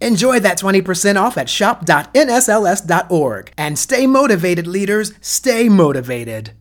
Enjoy that 20% off at shop.nsls.org. And stay motivated, leaders. Stay motivated.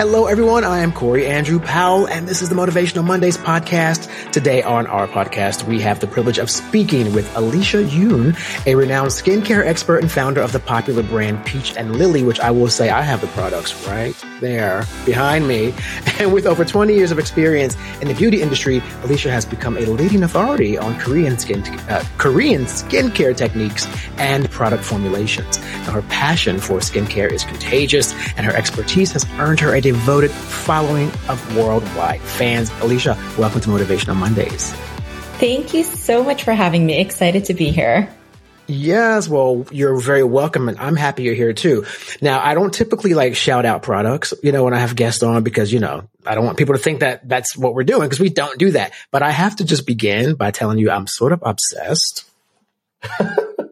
Hello, everyone. I am Corey Andrew Powell, and this is the Motivational Mondays podcast. Today on our podcast, we have the privilege of speaking with Alicia Yoon, a renowned skincare expert and founder of the popular brand Peach and Lily, which I will say I have the products right there behind me. And with over 20 years of experience in the beauty industry, Alicia has become a leading authority on Korean skin, uh, Korean skincare techniques and product formulations. Now, her passion for skincare is contagious, and her expertise has earned her a devoted following of worldwide fans. Alicia, welcome to Motivational Mondays. Thank you so much for having me. Excited to be here. Yes, well, you're very welcome and I'm happy you're here too. Now, I don't typically like shout out products, you know, when I have guests on because, you know, I don't want people to think that that's what we're doing because we don't do that. But I have to just begin by telling you I'm sort of obsessed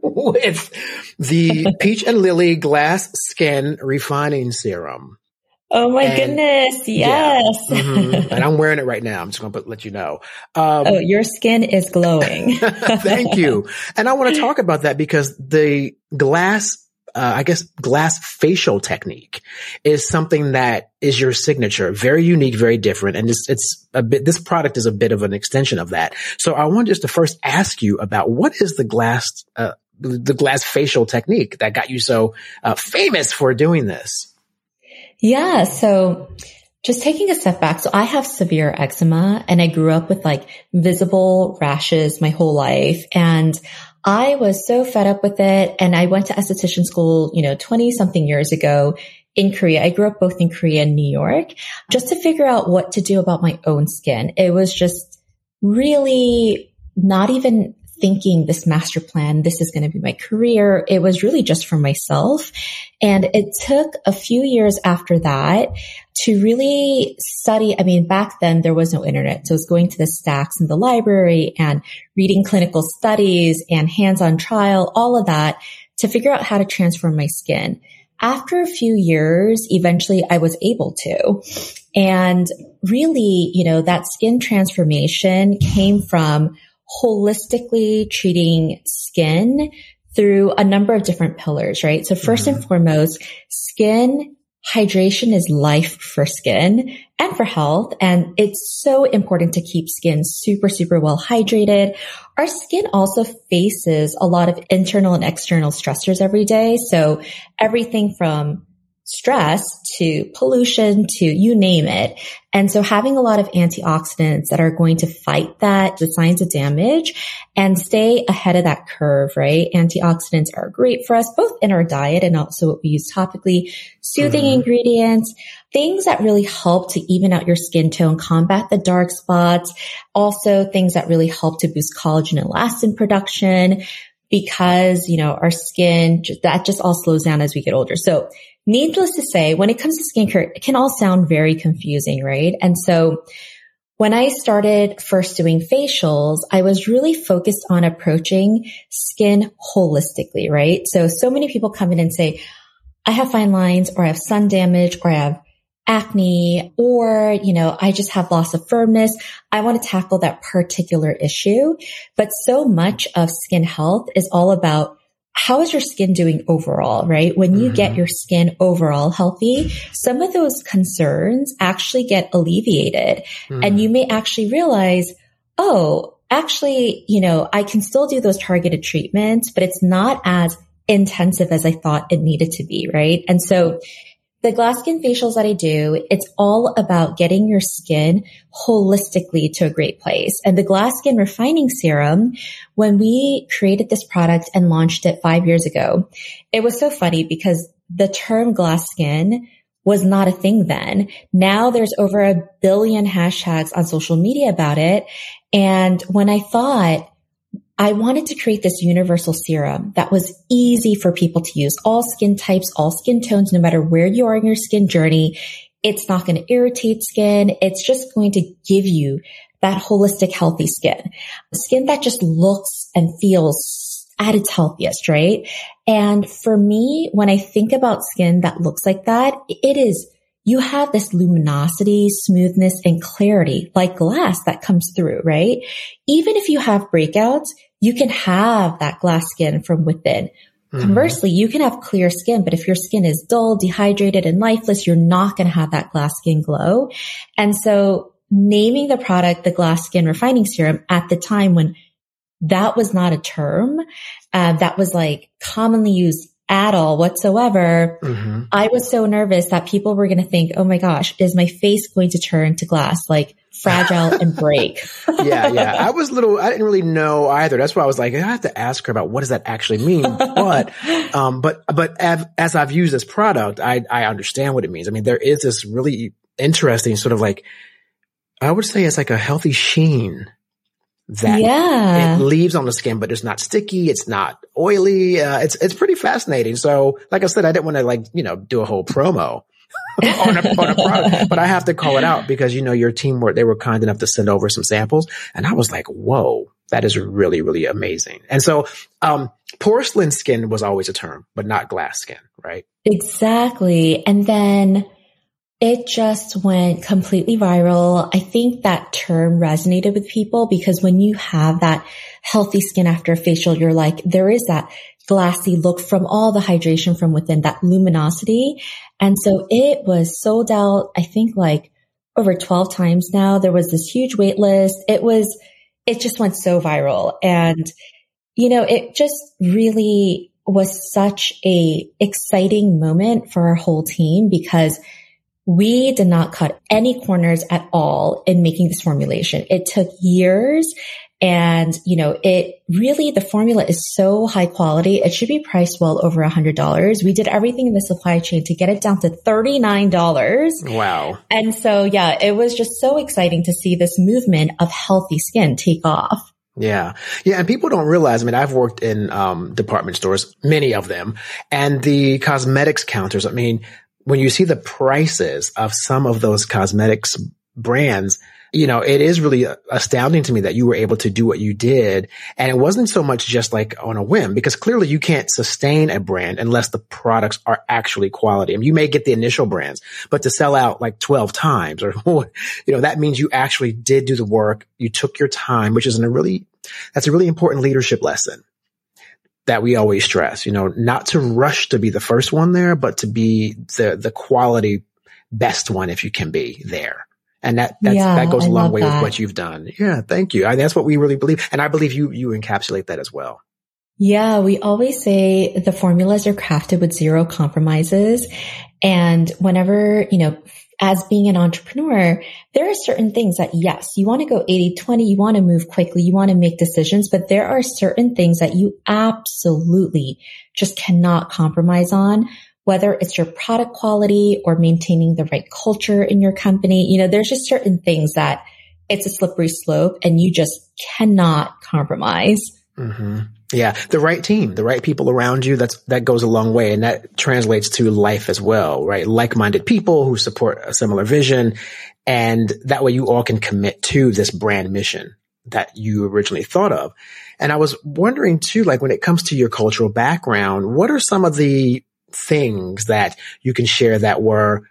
with the Peach and Lily Glass Skin Refining Serum. Oh my and, goodness. Yes. Yeah, mm-hmm. And I'm wearing it right now. I'm just going to let you know. Um, oh, your skin is glowing. thank you. And I want to talk about that because the glass, uh, I guess glass facial technique is something that is your signature, very unique, very different. And it's, it's a bit, this product is a bit of an extension of that. So I want just to first ask you about what is the glass, uh, the glass facial technique that got you so uh, famous for doing this? Yeah. So just taking a step back. So I have severe eczema and I grew up with like visible rashes my whole life. And I was so fed up with it. And I went to esthetician school, you know, 20 something years ago in Korea. I grew up both in Korea and New York just to figure out what to do about my own skin. It was just really not even thinking this master plan, this is going to be my career. It was really just for myself. And it took a few years after that to really study. I mean, back then there was no internet. So it was going to the stacks in the library and reading clinical studies and hands-on trial, all of that to figure out how to transform my skin. After a few years, eventually I was able to. And really, you know, that skin transformation came from holistically treating skin through a number of different pillars, right? So 1st mm-hmm. and foremost, skin hydration is life for skin and for health. And it's so important to keep skin super, super well hydrated. Our skin also faces a lot of internal and external stressors every day. So everything from stress to pollution to you name it. And so having a lot of antioxidants that are going to fight that, the signs of damage and stay ahead of that curve, right? Antioxidants are great for us, both in our diet and also what we use topically, soothing mm-hmm. ingredients, things that really help to even out your skin tone, combat the dark spots, also things that really help to boost collagen and elastin production because, you know, our skin, that just all slows down as we get older. So needless to say, when it comes to skincare, it can all sound very confusing, right? And so when I started first doing facials, I was really focused on approaching skin holistically, right? So, so many people come in and say, I have fine lines or I have sun damage or I have acne or, you know, I just have loss of firmness. I want to tackle that particular issue. But so much of skin health is all about how is your skin doing overall, right? When you mm-hmm. get your skin overall healthy, some of those concerns actually get alleviated mm-hmm. and you may actually realize, oh, actually, you know, I can still do those targeted treatments, but it's not as intensive as I thought it needed to be, right? And so the glass skin facials that I do, it's all about getting your skin holistically to a great place. And the glass skin refining serum, when we created this product and launched it five years ago, it was so funny because the term glass skin was not a thing then. Now there's over a billion hashtags on social media about it. And when I thought I wanted to create this universal serum that was easy for people to use, all skin types, all skin tones, no matter where you are in your skin journey. It's not going to irritate skin. It's just going to give you that holistic, healthy skin, skin that just looks and feels at its healthiest, right? And for me, when I think about skin that looks like that, it is you have this luminosity, smoothness, and clarity like glass that comes through, right? Even if you have breakouts, you can have that glass skin from within. Mm-hmm. Conversely, you can have clear skin, but if your skin is dull, dehydrated, and lifeless, you're not going to have that glass skin glow. And so naming the product the glass skin refining serum at the time when that was not a term uh, that was like commonly used at all whatsoever. Mm-hmm. I was so nervous that people were going to think, oh my gosh, is my face going to turn to glass, like fragile and break? yeah, yeah. I was little, I didn't really know either. That's why I was like, I have to ask her about what does that actually mean? But, um, but, but as, as I've used this product, I, I understand what it means. I mean, there is this really interesting sort of like, I would say it's like a healthy sheen that yeah. it leaves on the skin, but it's not sticky. It's not oily. Uh, it's, it's pretty fascinating. So like I said, I didn't want to like, you know, do a whole promo on, a, on a product, but I have to call it out because, you know, your team were, they were kind enough to send over some samples and I was like, whoa, that is really, really amazing. And so, um, porcelain skin was always a term, but not glass skin, right? Exactly. And then it just went completely viral. I think that term resonated with people because when you have that healthy skin after a facial, you're like, there is that glassy look from all the hydration from within, that luminosity. And so it was sold out, I think like over 12 times now. There was this huge wait list. It was, it just went so viral. And, you know, it just really was such a exciting moment for our whole team because we did not cut any corners at all in making this formulation. It took years and, you know, it really, the formula is so high quality. It should be priced well over a hundred dollars. We did everything in the supply chain to get it down to $39. Wow. And so, yeah, it was just so exciting to see this movement of healthy skin take off. Yeah. Yeah. And people don't realize, I mean, I've worked in, um, department stores, many of them, and the cosmetics counters. I mean, when you see the prices of some of those cosmetics brands, you know, it is really uh, astounding to me that you were able to do what you did. And it wasn't so much just like on a whim, because clearly you can't sustain a brand unless the products are actually quality. I mean, you may get the initial brands, but to sell out like 12 times or, more, you know, that means you actually did do the work. You took your time, which is a really, that's a really important leadership lesson that we always stress, you know, not to rush to be the first one there, but to be the, the quality best one if you can be there. And that, yeah, that goes a long way that. with what you've done. Yeah. Thank you. I, that's what we really believe. And I believe you, you encapsulate that as well. Yeah. We always say the formulas are crafted with zero compromises. And whenever, you know, as being an entrepreneur, there are certain things that yes, you want to go 80, 20, you want to move quickly, you want to make decisions, but there are certain things that you absolutely just cannot compromise on, whether it's your product quality or maintaining the right culture in your company. You know, there's just certain things that it's a slippery slope and you just cannot compromise. Mm-hmm. Yeah, the right team, the right people around you. That's that goes a long way, and that translates to life as well, right? Like-minded people who support a similar vision, and that way you all can commit to this brand mission that you originally thought of. And I was wondering too, like when it comes to your cultural background, what are some of the things that you can share that were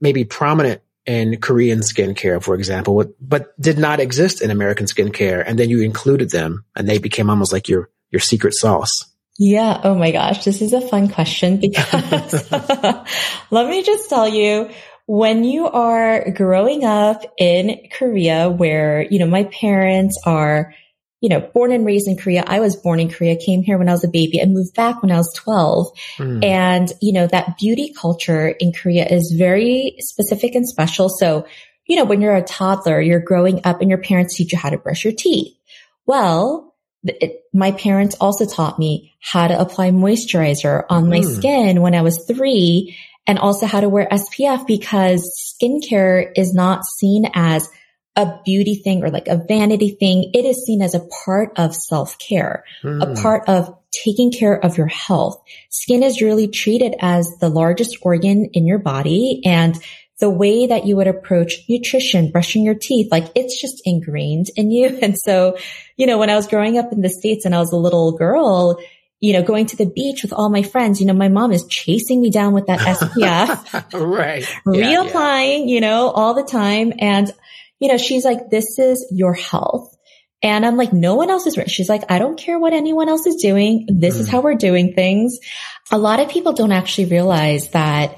maybe prominent in Korean skincare, for example, but did not exist in American skincare, and then you included them, and they became almost like your your secret sauce? Yeah. Oh my gosh. This is a fun question because let me just tell you, when you are growing up in Korea where, you know, my parents are, you know, born and raised in Korea. I was born in Korea, came here when I was a baby and moved back when I was 12. Mm. And, you know, that beauty culture in Korea is very specific and special. So, you know, when you're a toddler, you're growing up and your parents teach you how to brush your teeth. Well, it, my parents also taught me how to apply moisturizer on my mm. skin when I was three. and also how to wear SPF because skincare is not seen as a beauty thing or like a vanity thing. It is seen as a part of self care, mm. a hmm. part of taking care of your health. Skin is really treated as the largest organ in your body and the way that you would approach nutrition, brushing your teeth, like it's just ingrained in you. And so, you know, when I was growing up in the States and I was a little girl, you know, going to the beach with all my friends, you know, my mom is chasing me down with that SPF. right. Reapplying, yeah. you know, all the time. And, you know, she's like, this is your health. And I'm like, no one else is right. She's like, I don't care what anyone else is doing. This mm. is how we're doing things. A lot of people don't actually realize that,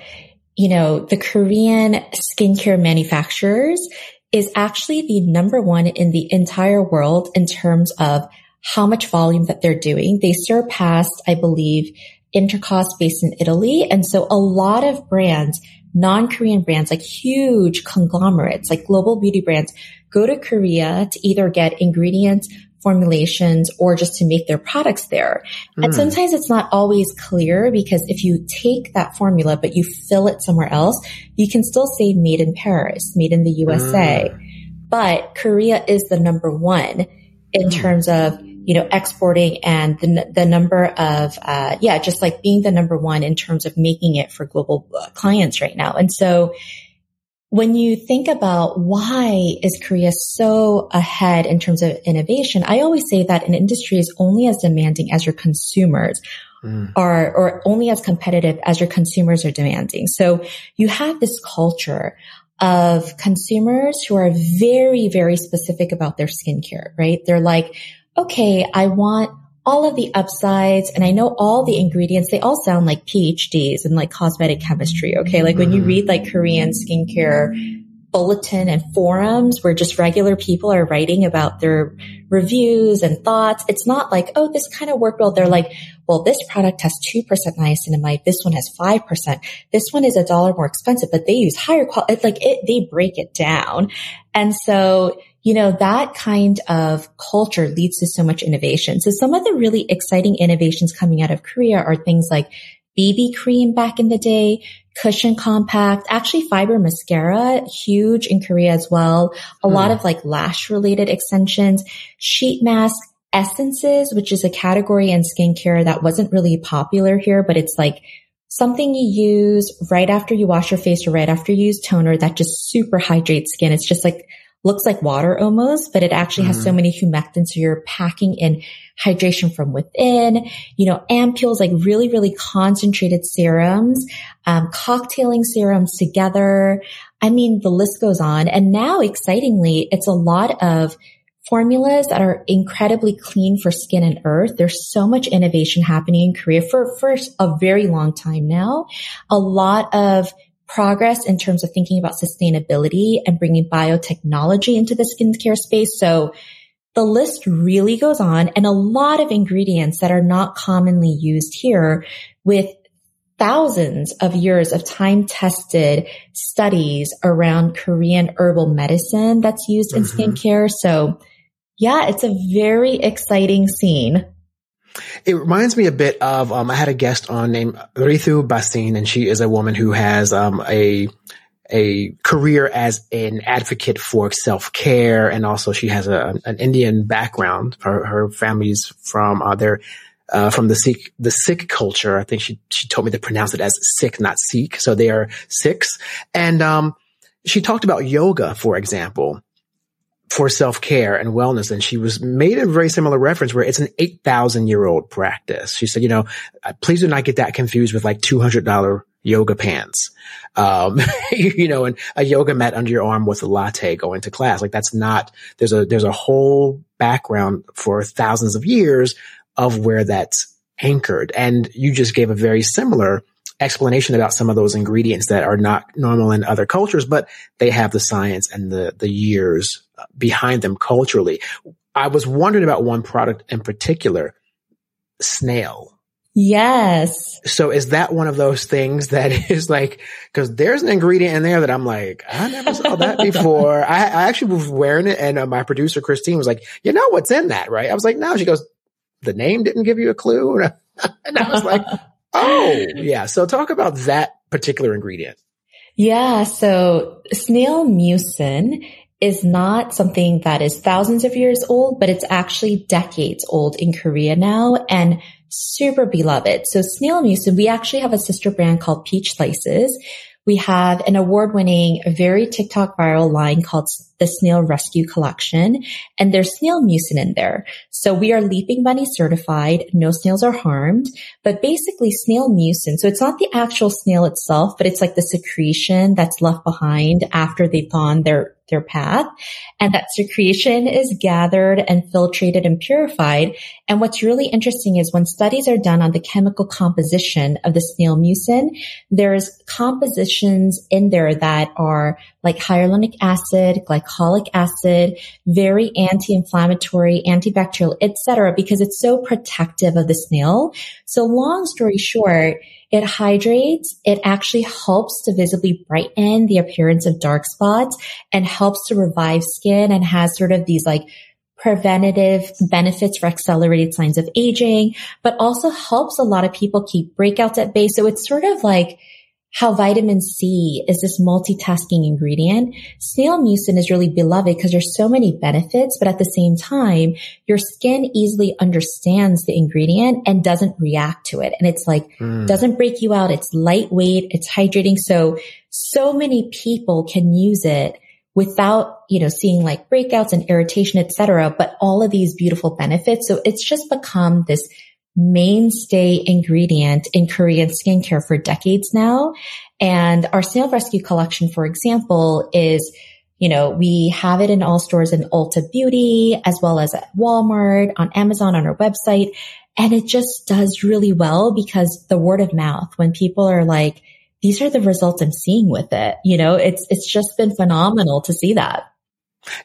you know, the Korean skincare manufacturers is actually the number one in the entire world in terms of how much volume that they're doing. They surpassed, I believe, Intercos based in Italy. And so a lot of brands, non-Korean brands, like huge conglomerates, like global beauty brands, go to Korea to either get ingredients, formulations, or just to make their products there. Mm. And hmm. sometimes it's not always clear because if you take that formula, but you fill it somewhere else, you can still say made in Paris, made in the USA. Mm. But Korea is the number one in mm. terms of you know, exporting and the, the number of, uh, yeah, just like being the number one in terms of making it for global uh, clients right now. And so when you think about why is Korea so ahead in terms of innovation, I always say that an industry is only as demanding as your consumers mm. are, or only as competitive as your consumers are demanding. So you have this culture of consumers who are very, very specific about their skincare, right? They're like, okay, I want all of the upsides and I know all the ingredients. They all sound like PhDs and like cosmetic chemistry. Okay. Like when you mm-hmm. read like Korean skincare bulletin and forums where just regular people are writing about their reviews and thoughts. It's not like, oh, this kind of worked well. They're like, well, this product has 2% niacinamide. This one has 5%. This one is a dollar more expensive, but they use higher quality. It's like it, they break it down. And so you know, that kind of culture leads to so much innovation. So some of the really exciting innovations coming out of Korea are things like BB cream back in the day, cushion compact, actually fiber mascara, huge in Korea as well. A mm. lot of like lash related extensions, sheet mask, essences, which is a category in skincare that wasn't really popular here, but it's like something you use right after you wash your face or right after you use toner that just super hydrates skin. It's just like looks like water almost, but it actually has mm. so mm-hmm. many humectants. So you're packing in hydration from within, you know, ampules, like really, really concentrated serums, um, cocktailing serums together. I mean, the list goes on. And now excitingly, it's a lot of formulas that are incredibly clean for skin and earth. There's so much innovation happening in Korea for, for a very long time now. A lot of progress in terms of thinking about sustainability and bringing biotechnology into the skincare space. So the list really goes on and a lot of ingredients that are not commonly used here with thousands of years of time tested studies around Korean herbal medicine that's used in mm-hmm. skincare. So yeah, it's a very exciting scene. It reminds me a bit of um, I had a guest on named Ritu Bhasin, and she is a woman who has um, a a career as an advocate for self care, and also she has a, an Indian background. Her, her family's from uh, their uh, from the Sikh the Sikh culture. I think she she told me to pronounce it as Sikh, not Sikh. So they are Sikhs, and um, she talked about yoga, for example for self-care and wellness. And she was made a very similar reference where it's an 8,000 year old practice. She said, you know, please do not get that confused with like $200 yoga pants. Um, you know, and a yoga mat under your arm with a latte going to class. Like that's not, there's a, there's a whole background for thousands of years of where that's anchored. And you just gave a very similar explanation about some of those ingredients that are not normal in other cultures, but they have the science and the, the years behind them culturally. I was wondering about one product in particular, snail. Yes. So is that one of those things that is like, cause there's an ingredient in there that I'm like, I never saw that before. I, I, actually was wearing it and uh, my producer Christine was like, you know what's in that, right? I was like, no, she goes, the name didn't give you a clue. and I was like, Oh, yeah. So talk about that particular ingredient. Yeah. So snail mucin is not something that is thousands of years old, but it's actually decades old in Korea now and super beloved. So snail mucin, we actually have a sister brand called Peach Slices. We have an award winning, very TikTok viral line called the Snail Rescue Collection, and there's snail mucin in there. So we are Leaping Bunny certified. No snails are harmed, but basically snail mucin. So it's not the actual snail itself, but it's like the secretion that's left behind after they've gone their their path. And that secretion is gathered and filtrated and purified. And what's really interesting is when studies are done on the chemical composition of the snail mucin, there's compositions in there that are like hyaluronic acid, glycolic acid, very anti-inflammatory, antibacterial, etc., because it's so protective of the snail. So long story short, it hydrates. It actually helps to visibly brighten the appearance of dark spots and helps to revive skin and has sort of these like preventative benefits for accelerated signs of aging, but also helps a lot of people keep breakouts at bay. So it's sort of like, how vitamin C is this multitasking ingredient. Snail mucin is really beloved because there's so many benefits, but at the same time, your skin easily understands the ingredient and doesn't react to it. And it's like, mm. doesn't break you out. It's lightweight. It's hydrating. So, so many people can use it without, you know, seeing like breakouts and irritation, etc. But all of these beautiful benefits. So it's just become this mainstay ingredient in Korean skincare for decades now. And our Snail Rescue collection, for example, is you know, we have it in all stores in Ulta Beauty as well as at Walmart, on Amazon, on our website. And it just does really well because the word of mouth, when people are like, these are the results I'm seeing with it, you know, it's, it's just been phenomenal to see that.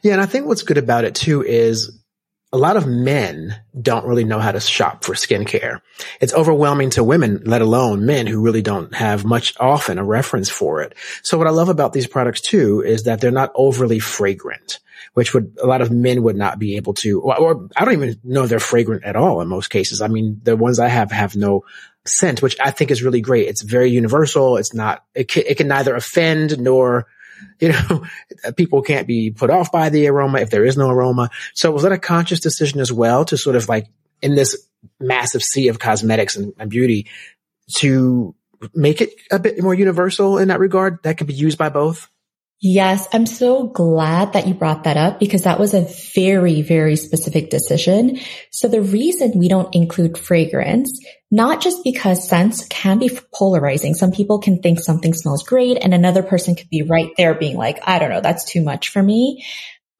Yeah. And I think what's good about it too is a lot of men don't really know how to shop for skincare. It's overwhelming to women, let alone men who really don't have much often a reference for it. So what I love about these products too is that they're not overly fragrant, which would a lot of men would not be able to, or, or I don't even know they're fragrant at all in most cases. I mean, the ones I have have no scent, which I think is really great. It's very universal. It's not, it can, it can neither offend nor you know, people can't be put off by the aroma if there is no aroma. So was that a conscious decision as well to sort of like in this massive sea of cosmetics and, and beauty to make it a bit more universal in that regard that can be used by both? Yes, I'm so glad that you brought that up because that was a very, very specific decision. So the reason we don't include fragrance, not just because scents can be polarizing. Some people can think something smells great and another person could be right there being like, I don't know, that's too much for me.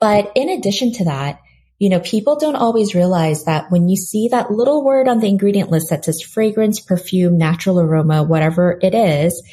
But in addition to that, you know, people don't always realize that when you see that little word on the ingredient list that says fragrance, perfume, natural aroma, whatever it is,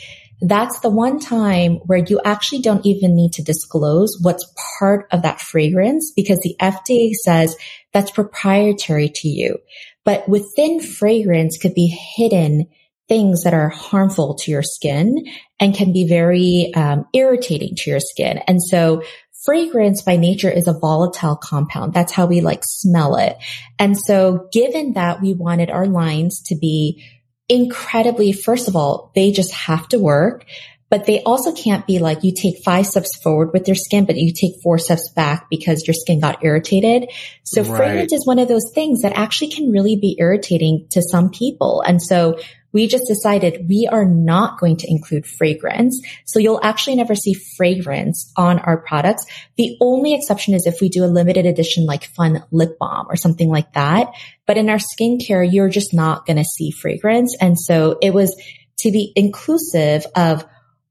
that's the one time where you actually don't even need to disclose what's part of that fragrance because the FDA says that's proprietary to you. But within fragrance could be hidden things that are harmful to your skin and can be very um, irritating to your skin. And so fragrance by nature is a volatile compound. That's how we like smell it. And so given that we wanted our lines to be incredibly, first of all, they just have to work, but they also can't be like you take five steps forward with your skin, but you take four steps back because your skin got irritated. So right. fragrance is one of those things that actually can really be irritating to some people. And so we just decided we are not going to include fragrance. So you'll actually never see fragrance on our products. The only exception is if we do a limited edition like fun lip balm or something like that. But in our skincare, you're just not going to see fragrance. And so it was to be inclusive of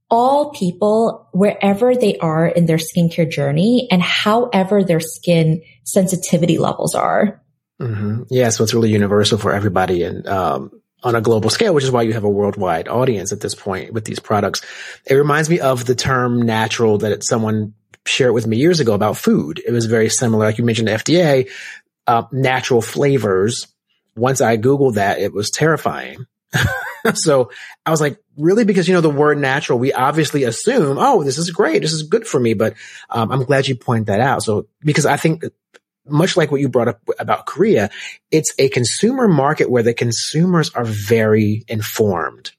all people wherever they are in their skincare journey and however their skin sensitivity levels are. Mm-hmm. Yeah, so it's really universal for everybody. And um, on a global scale, which is why you have a worldwide audience at this point with these products. It reminds me of the term natural that someone shared with me years ago about food. It was very similar. Like you mentioned, FDA, uh, natural flavors. Once I Googled that, it was terrifying. so I was like, really? Because, you know, the word natural, we obviously assume, oh, this is great. This is good for me. But, um, I'm glad you point that out. So, because I think much like what you brought up about Korea, it's a consumer market where the consumers are very informed.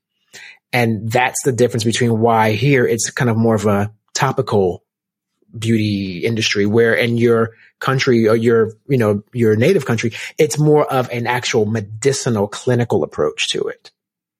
And that's the difference between why here it's kind of more of a topical beauty industry where in your country or your, you know, your native country, it's more of an actual medicinal clinical approach to it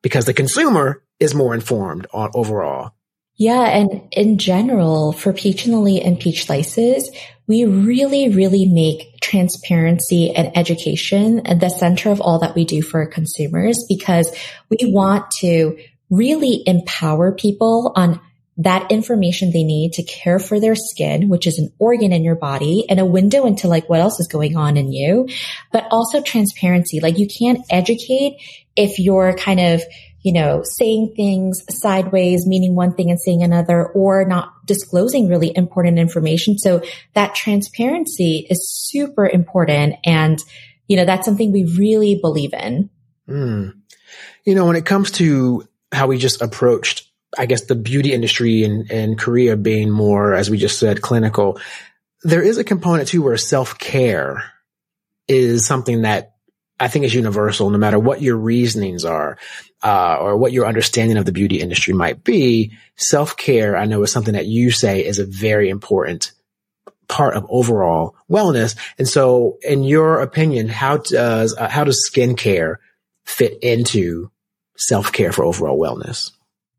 because the consumer is more informed on overall. Yeah. And in general, for Peach and Peach Slices, we really, really make transparency and education at the center of all that we do for consumers because we want to really empower people on that information they need to care for their skin, which is an organ in your body and a window into like what else is going on in you, but also transparency. Like you can't educate if you're kind of, you know, saying things sideways, meaning one thing and saying another, or not disclosing really important information. So that transparency is super important. And, you know, that's something we really believe in. Mm. You know, when it comes to how we just approached I guess the beauty industry in, in Korea being more, as we just said, clinical, there is a component too where self care is something that I think is universal, no matter what your reasonings are, uh, or what your understanding of the beauty industry might be. Self care, I know is something that you say is a very important part of overall wellness. And so in your opinion, how does, uh, how does skincare fit into self care for overall wellness?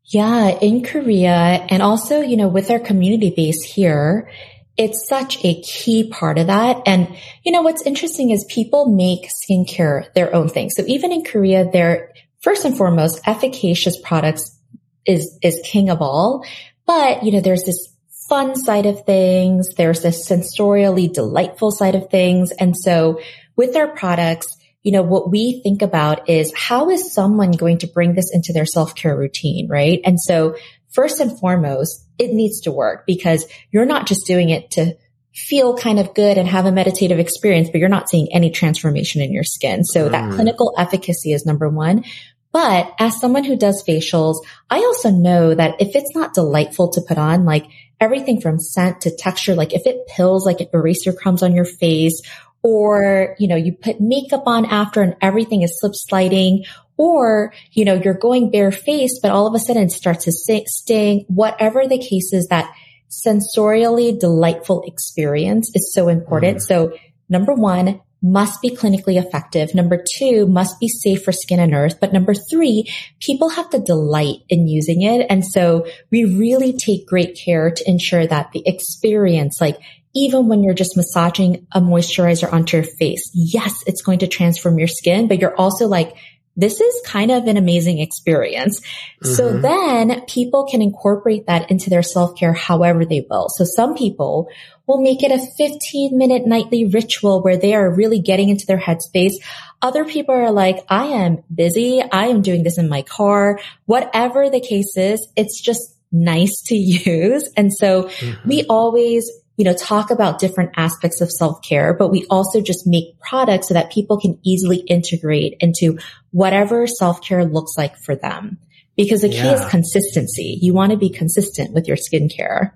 Yeah, in Korea and also, you know, with our community base here, it's such a key part of that. And, you know, what's interesting is people make skincare their own thing. So even in Korea, they're first and foremost efficacious products is, is king of all. But, you know, there's this fun side of things. There's this sensorially delightful side of things. And so with our products, you know, what we think about is how is someone going to bring this into their self-care routine, right? And so first and foremost, it needs to work because you're not just doing it to feel kind of good and have a meditative experience, but you're not seeing any transformation in your skin. So mm. that clinical efficacy is number one. But as someone who does facials, I also know that if it's not delightful to put on, like everything from scent to texture, like if it pills like it eraser crumbs on your face or, you know, you put makeup on after and everything is slip sliding or, you know, you're going barefaced, but all of a sudden it starts to sting, whatever the case is that sensorially delightful experience is so important. Mm. So number one, must be clinically effective. Number two, must be safe for skin and earth. But number three, people have to delight in using it. And so we really take great care to ensure that the experience, like even when you're just massaging a moisturizer onto your face. Yes, it's going to transform your skin, but you're also like, this is kind of an amazing experience. Mm-hmm. So then people can incorporate that into their self-care however they will. So some people will make it a 15 minute nightly ritual where they are really getting into their headspace. Other people are like, I am busy. I am doing this in my car. Whatever the case is, it's just nice to use. And so mm-hmm. we always you know, talk about different aspects of self-care, but we also just make products so that people can easily integrate into whatever self-care looks like for them. Because the key yeah. is consistency. You want to be consistent with your skincare.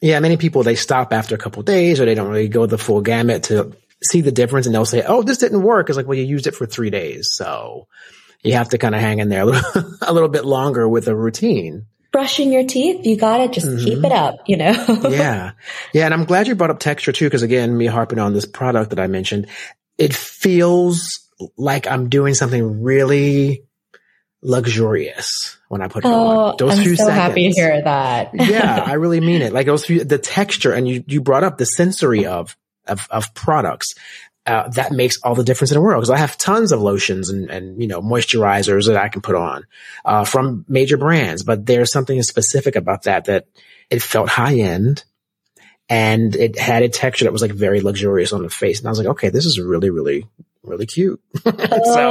Yeah, many people they stop after a couple days or they don't really go the full gamut to see the difference and they'll say, "Oh, this didn't work." It's like, "Well, you used it for 3 days." So, you have to kind of hang in there a little, a little bit longer with a routine brushing your teeth. You gotta just mm-hmm. keep it up, you know? yeah. Yeah. And I'm glad you brought up texture too, because again, me harping on this product that I mentioned, it feels like I'm doing something really luxurious when I put it oh, on. Those I'm few so seconds. happy to hear that. yeah, I really mean it. Like those few, the texture and you, you brought up the sensory of, of, of products uh, that makes all the difference in the world because I have tons of lotions and, and, you know, moisturizers that I can put on, uh, from major brands, but there's something specific about that, that it felt high end and it had a texture that was like very luxurious on the face. And I was like, okay, this is really, really, really cute. so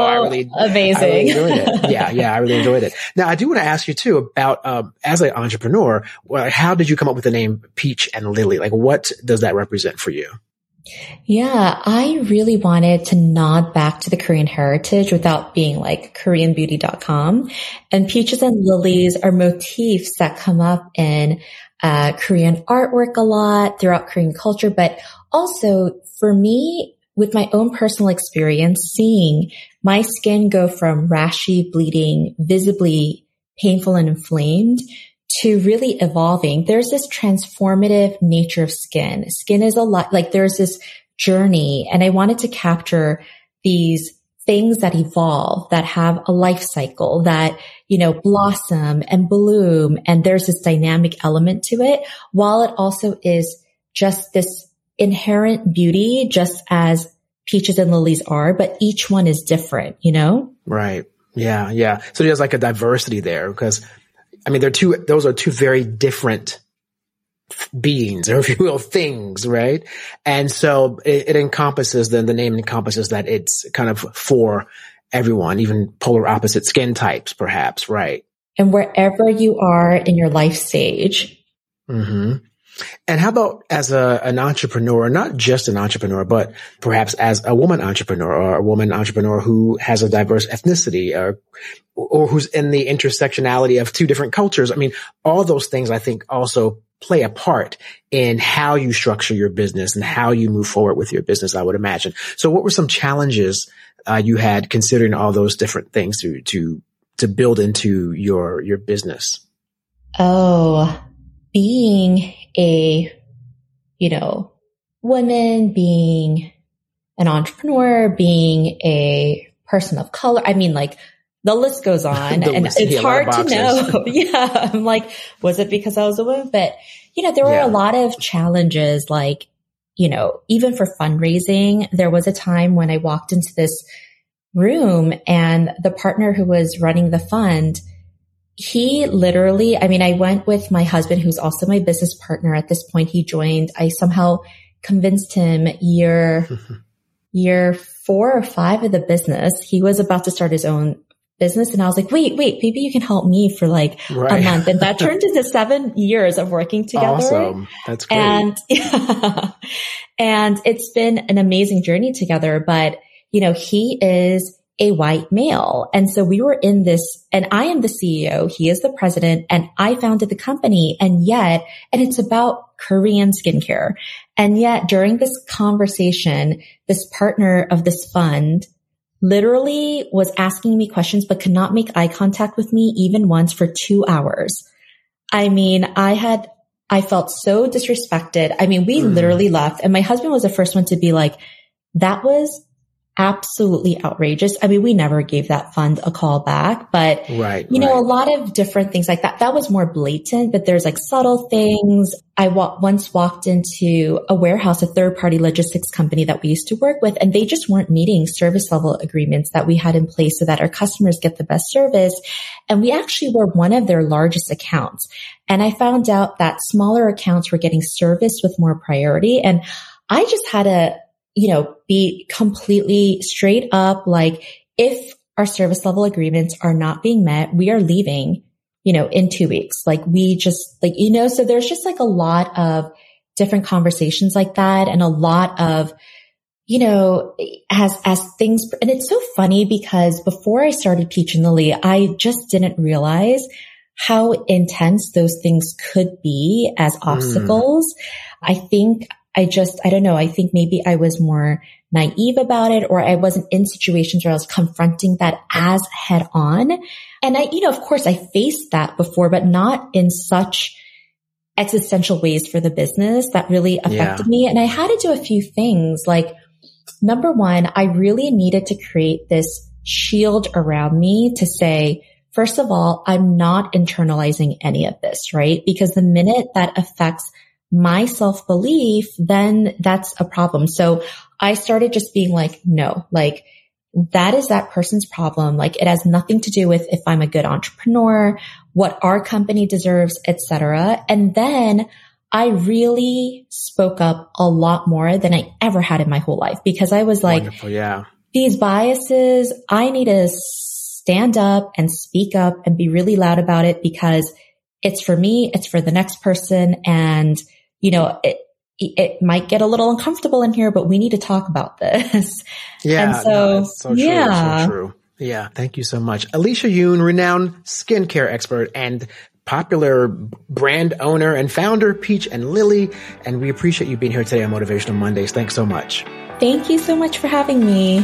I really, amazing. I really enjoyed it. Yeah. Yeah. I really enjoyed it. Now I do want to ask you too about, um, as an entrepreneur, well, how did you come up with the name Peach and Lily? Like what does that represent for you? Yeah, I really wanted to nod back to the Korean heritage without being like KoreanBeauty.com. And peaches and lilies are motifs that come up in uh, Korean artwork a lot throughout Korean culture, but also for me, with my own personal experience, seeing my skin go from rashy, bleeding, visibly painful and inflamed to really evolving. There's this transformative nature of skin. Skin is a lot like there's this journey and I wanted to capture these things that evolve, that have a life cycle, that, you know, blossom and bloom. And there's this dynamic element to it while it also is just this inherent beauty, just as peaches and lilies are, but each one is different, you know? Right. Yeah. Yeah. So there's like a diversity there because I mean, they're two, those are two very different beings or if you will things right and so it, it, encompasses then the name encompasses that it's kind of for everyone even polar opposite skin types perhaps right and wherever you are in your life stage mm-hmm. And how about as a, an entrepreneur, not just an entrepreneur, but perhaps as a woman entrepreneur or a woman entrepreneur who has a diverse ethnicity or, or who's in the intersectionality of two different cultures? I mean, all those things I think also play a part in how you structure your business and how you move forward with your business, I would imagine. So what were some challenges uh, you had considering all those different things to, to, to build into your, your business? Oh, being a, you know, woman, being an entrepreneur, being a person of color. I mean, like the list goes on and it's hard to know. yeah. I'm like, was it because I was a woman? But, you know, there were yeah. a lot of challenges, like, you know, even for fundraising, there was a time when I walked into this room and the partner who was running the fund, he literally, I mean, I went with my husband, who's also my business partner at this point. He joined. I somehow convinced him year, year four or five of the business. He was about to start his own business. And I was like, wait, wait, maybe you can help me for like right. a month. And that turned into seven years of working together. Awesome. That's great. And, yeah, and it's been an amazing journey together. But, you know, he is a white male. And so we were in this and I am the CEO. He is the president and I founded the company. And yet, and it's about Korean skincare. And yet during this conversation, this partner of this fund literally was asking me questions, but could not make eye contact with me even once for two hours. I mean, I had, I felt so disrespected. I mean, we mm. literally left and my husband was the first one to be like, that was absolutely outrageous. I mean, we never gave that fund a call back, but right, you know, right. a lot of different things like that. That was more blatant, but there's like subtle things. I wa- once walked into a warehouse, a third party logistics company that we used to work with, and they just weren't meeting service level agreements that we had in place so that our customers get the best service. And we actually were one of their largest accounts. And I found out that smaller accounts were getting service with more priority. And I just had a, you know, be completely straight up like if our service level agreements are not being met, we are leaving, you know, in two weeks. Like we just like, you know, so there's just like a lot of different conversations like that and a lot of, you know, as, as things, and it's so funny because before I started Peach and Lily, I just didn't realize how intense those things could be as hmm. obstacles. Mm. I think I just, I don't know. I think maybe I was more naive about it or I wasn't in situations where I was confronting that as head on. And I, you know, of course I faced that before, but not in such existential ways for the business that really affected yeah. me. And I had to do a few things like number one, I really needed to create this shield around me to say, first of all, I'm not internalizing any of this, right? Because the minute that affects my self belief, then that's a problem. So I started just being like, no, like that is that person's problem. Like it has nothing to do with if I'm a good entrepreneur, what our company deserves, etc. And then I really spoke up a lot more than I ever had in my whole life because I was like, Wonderful, yeah, these biases, I need to stand up and speak up and be really loud about it because it's for me, it's for the next person. And you know, it, it might get a little uncomfortable in here, but we need to talk about this. Yeah. And so, no, so true, yeah. So true. Yeah. Thank you so much. Alicia Yoon, renowned skincare expert and popular brand owner and founder, Peach and Lily. And we appreciate you being here today on Motivational Mondays. Thanks so much. Thank you so much for having me.